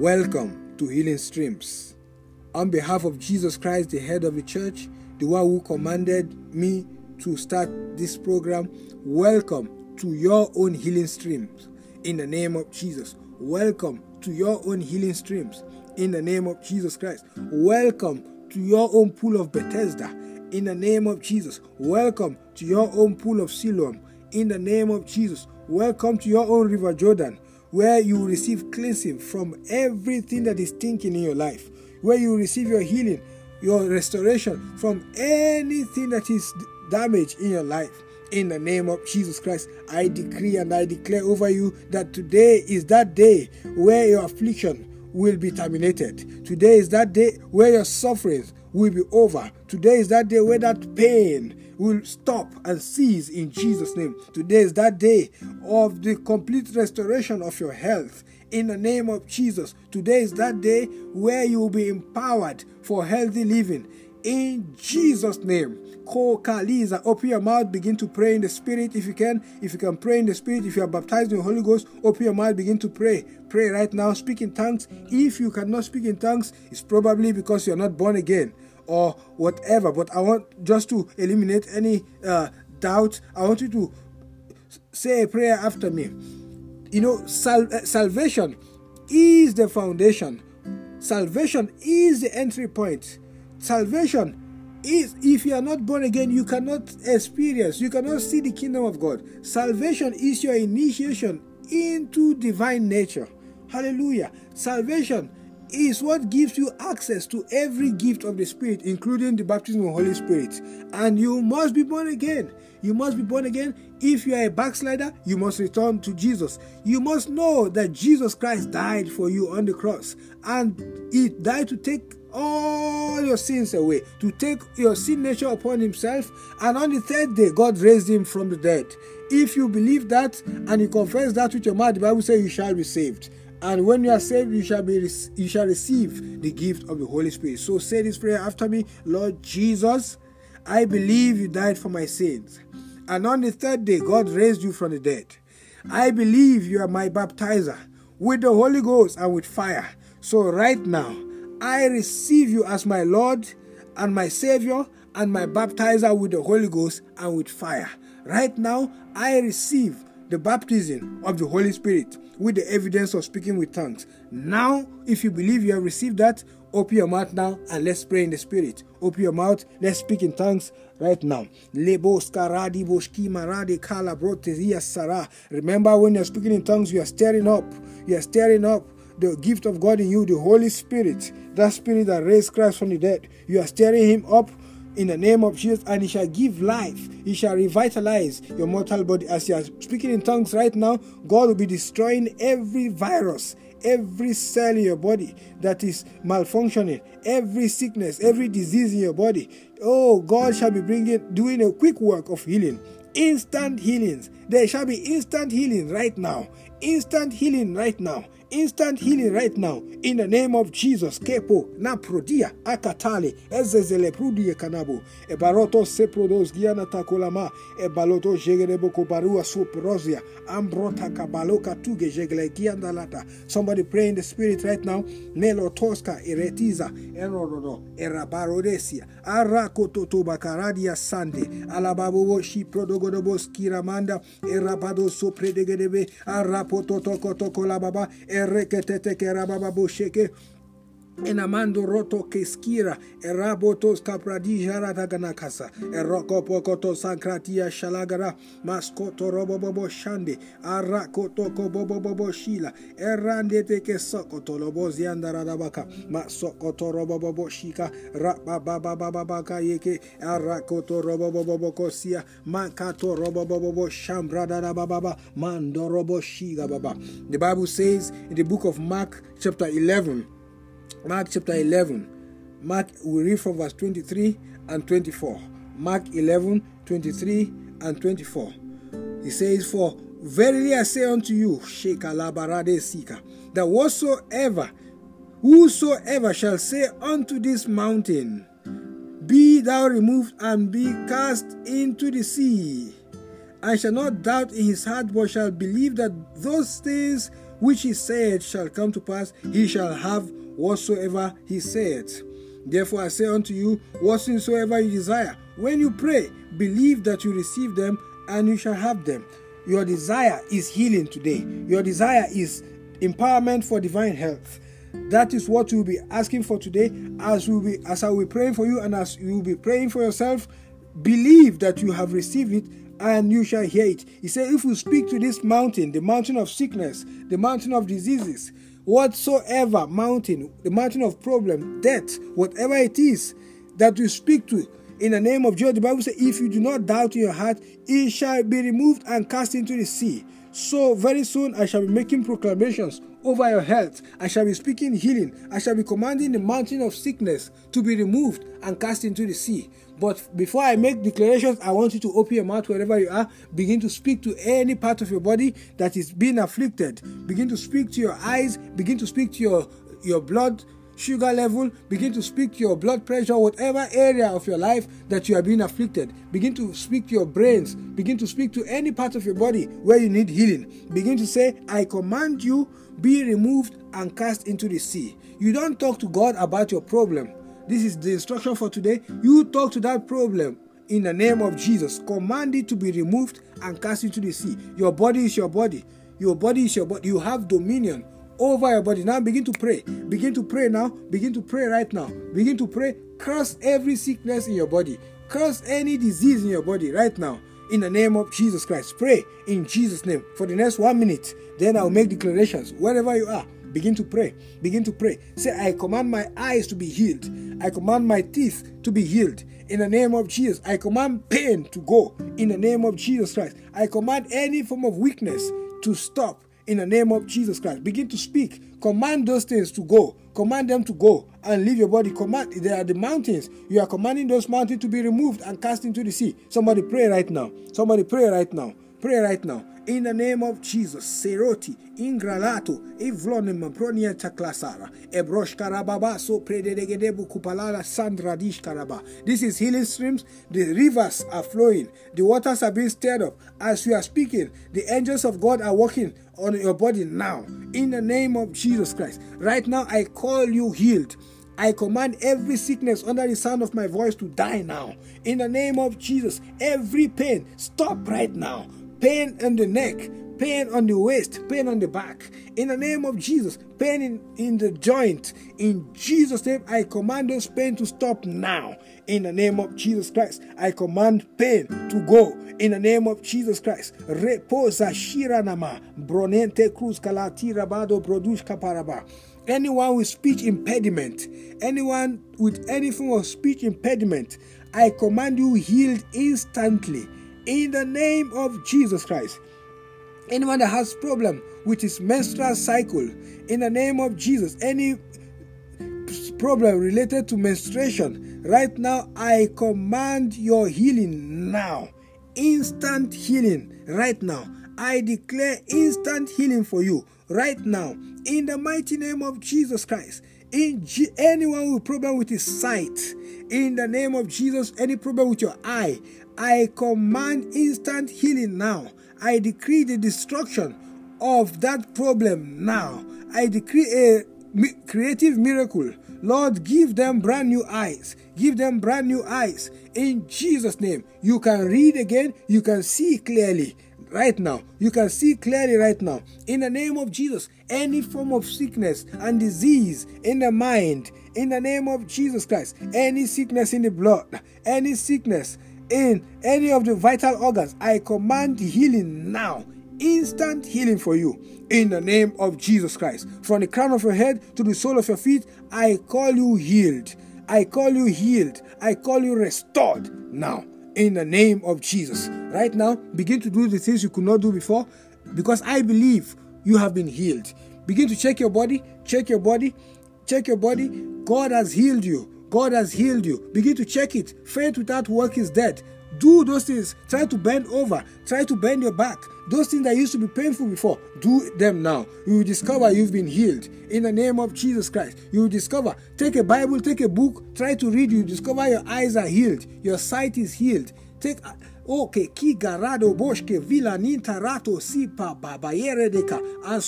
Welcome to Healing Streams. On behalf of Jesus Christ, the head of the church, the one who commanded me to start this program, welcome to your own healing streams in the name of Jesus. Welcome to your own healing streams in the name of Jesus Christ. Welcome to your own pool of Bethesda in the name of Jesus. Welcome to your own pool of Siloam in the name of Jesus. Welcome to your own River Jordan where you receive cleansing from everything that is stinking in your life, where you receive your healing, your restoration from anything that is damaged in your life. In the name of Jesus Christ, I decree and I declare over you that today is that day where your affliction will be terminated. Today is that day where your sufferings will be over. Today is that day where that pain will stop and cease in Jesus' name. Today is that day of the complete restoration of your health in the name of Jesus. Today is that day where you will be empowered for healthy living in Jesus' name. Kokaliza, open your mouth, begin to pray in the Spirit if you can. If you can pray in the Spirit, if you are baptized in the Holy Ghost, open your mouth, begin to pray. Pray right now, speak in tongues. If you cannot speak in tongues, it's probably because you are not born again or whatever. But I want just to eliminate any uh, doubt. I want you to say a prayer after me. You know, sal- uh, salvation is the foundation. Salvation is the entry point. Salvation is if you are not born again, you cannot experience, you cannot see the kingdom of God. Salvation is your initiation into divine nature. Hallelujah. Salvation is what gives you access to every gift of the Spirit, including the baptism of the Holy Spirit. And you must be born again. You must be born again. If you are a backslider, you must return to Jesus. You must know that Jesus Christ died for you on the cross, and He died to take all your sins away, to take your sin nature upon Himself. And on the third day, God raised Him from the dead. If you believe that and you confess that with your mouth, the Bible says you shall be saved. And when you are saved, you shall be you shall receive the gift of the Holy Spirit. So say this prayer after me, Lord Jesus, I believe you died for my sins. And on the third day, God raised you from the dead. I believe you are my baptizer with the Holy Ghost and with fire. So right now, I receive you as my Lord and my Savior and my baptizer with the Holy Ghost and with fire. Right now, I receive the baptism of the Holy Spirit with the evidence of speaking with tongues. Now, if you believe you have received that, open your mouth now and let's pray in the Spirit. Open your mouth, let's speak in tongues right now. Remember, when you're speaking in tongues, you are stirring up. You are stirring up the gift of God in you, the Holy Spirit, that Spirit that raised Christ from the dead. You are stirring Him up in the name of Jesus, and He shall give life. He shall revitalize your mortal body. As you are speaking in tongues right now, God will be destroying every virus, every cell in your body that is malfunctioning, every sickness, every disease in your body. Oh, God shall be bringing, doing a quick work of healing, instant healings. There shall be instant healing right now, instant healing right now instant healing right now in the name of Jesus. Kepo na prodia akatale ezezele prudie kanabo e baroto seprodos giana takolama e baloto jegerebo kobarua soprosia ambrota kabaloka tuge jegle giandalata. Somebody pray in the spirit right now. Nelo toska eretiza erorodo erabarodesia arakototo bakaradia sande shi prodogodobos kiramanda erabado sopredegedebe arapototokotokolababa requetete que rabababuxeque enamando roto keskira erabotos kapradi jarata ganakasa eroko pokoto sankratia shalagara maskoto robobobo shande arakoto kobobobo shila erande teke sokoto lobozi andaradabaka masokoto robobobo shika rabababababaka yeke arakoto robobobo kosia makato robobobo shambradadababa mando robo shiga baba the bible says in the book of mark chapter 11 Mark chapter 11. Mark, we read from verse 23 and 24. Mark 11, 23 and 24. He says, For verily I say unto you, that whatsoever, whosoever shall say unto this mountain, Be thou removed and be cast into the sea, and shall not doubt in his heart, but shall believe that those things which he said shall come to pass, he shall have whatsoever he saith. Therefore I say unto you, whatsoever you desire, when you pray, believe that you receive them, and you shall have them. Your desire is healing today. Your desire is empowerment for divine health. That is what you'll be asking for today. As we will be, as I will be praying for you, and as you will be praying for yourself, believe that you have received it and you shall hear it. He said, If you speak to this mountain, the mountain of sickness, the mountain of diseases, whatsoever mountain, the mountain of problem, death, whatever it is that you speak to, in the name of Jesus, the Bible says, If you do not doubt in your heart, it shall be removed and cast into the sea. So very soon I shall be making proclamations over your health. I shall be speaking healing. I shall be commanding the mountain of sickness to be removed and cast into the sea. But before I make declarations, I want you to open your mouth wherever you are. Begin to speak to any part of your body that is being afflicted. Begin to speak to your eyes. Begin to speak to your, your blood sugar level, begin to speak to your blood pressure, whatever area of your life that you are being afflicted. Begin to speak to your brains. Begin to speak to any part of your body where you need healing. Begin to say, I command you, be removed and cast into the sea. You don't talk to God about your problem. This is the instruction for today. You talk to that problem in the name of Jesus. Command it to be removed and cast into the sea. Your body is your body. Your body is your body. You have dominion over your body. Now begin to pray. Begin to pray now. Begin to pray right now. Begin to pray. Curse every sickness in your body. Curse any disease in your body right now. In the name of Jesus Christ. Pray in Jesus' name for the next one minute. Then I'll make declarations wherever you are. Begin to pray. Begin to pray. Say, I command my eyes to be healed. I command my teeth to be healed. In the name of Jesus. I command pain to go. In the name of Jesus Christ. I command any form of weakness to stop. In the name of Jesus Christ. Begin to speak. Command those things to go. Command them to go and leave your body. Command. There are the mountains. You are commanding those mountains to be removed and cast into the sea. Somebody pray right now. Somebody pray right now. Pray right now. In the name of Jesus, Seroti, Ingralato, Ivlonim, Pronieta Klasara, Ebrosh Karababa, so Predegedebu Kupalala, Sandra Dish Karaba. This is healing streams. The rivers are flowing, the waters are being stirred up. As we are speaking, the angels of God are working on your body now. In the name of Jesus Christ. Right now, I call you healed. I command every sickness under the sound of my voice to die now. In the name of Jesus, every pain, stop right now pain in the neck, pain on the waist, pain on the back. In the name of Jesus, pain in, in the joint. In Jesus' name, I command those pain to stop now. In the name of Jesus Christ, I command pain to go. In the name of Jesus Christ, reposa shiranama bronente cruz produce kaparaba. Anyone with speech impediment, anyone with any form of speech impediment, I command you healed instantly in the name of Jesus Christ. Anyone that has problem with his menstrual cycle, in the name of Jesus, any problem related to menstruation, right now I command your healing now. Instant healing right now. I declare instant healing for you right now in the mighty name of Jesus Christ. In G- anyone with problem with his sight, in the name of Jesus, any problem with your eye, I command instant healing now. I decree the destruction of that problem now. I decree a creative miracle. Lord, give them brand new eyes. Give them brand new eyes. In Jesus' name, you can read again. You can see clearly right now. You can see clearly right now. In the name of Jesus, any form of sickness and disease in the mind, in the name of Jesus Christ, any sickness in the blood, any sickness in any of the vital organs, I command healing now. Instant healing for you in the name of Jesus Christ. From the crown of your head to the sole of your feet, I call you healed. I call you healed. I call you restored now in the name of Jesus. Right now, begin to do the things you could not do before because I believe you have been healed. Begin to check your body, check your body, check your body. God has healed you. God has healed you. Begin to check it. Faith without work is dead. Do those things. Try to bend over. Try to bend your back. Those things that used to be painful before, do them now. You will discover you've been healed in the name of Jesus Christ. You will discover. Take a Bible, take a book, try to read. You discover your eyes are healed. Your sight is healed. Take Oke ki garado boshke vila nintarato sipa babayere deka and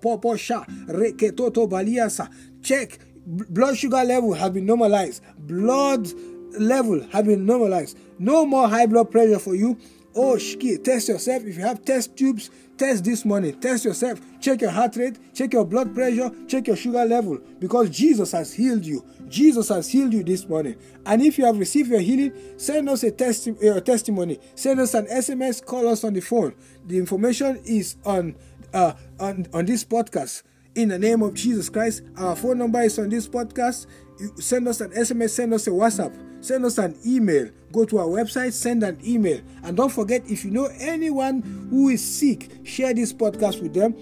poposha reketoto baliasa. Check blood sugar level have been normalized. Blood level have been normalized. No more high blood pressure for you. Oh, shki, test yourself. If you have test tubes, test this morning. Test yourself. Check your heart rate, check your blood pressure, check your sugar level because Jesus has healed you. Jesus has healed you this morning. And if you have received your healing, send us a testi- your testimony. Send us an SMS, call us on the phone. The information is on uh, on, on this podcast. In the name of Jesus Christ, our phone number is on this podcast. Send us an SMS, send us a WhatsApp, send us an email. Go to our website, send an email. And don't forget, if you know anyone who is sick, share this podcast with them.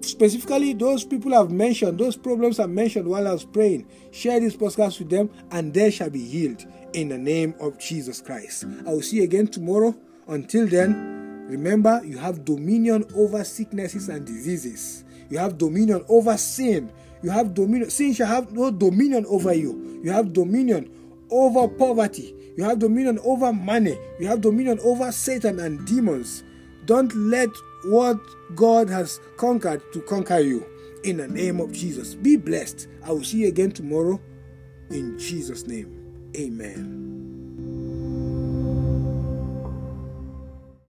Specifically, those people I've mentioned, those problems I mentioned while I was praying, share this podcast with them, and they shall be healed in the name of Jesus Christ. I will see you again tomorrow. Until then, remember you have dominion over sicknesses and diseases. You have dominion over sin. You have dominion. Sin shall have no dominion over you. You have dominion over poverty. You have dominion over money. You have dominion over Satan and demons. Don't let what God has conquered to conquer you. In the name of Jesus. Be blessed. I will see you again tomorrow. In Jesus' name. Amen.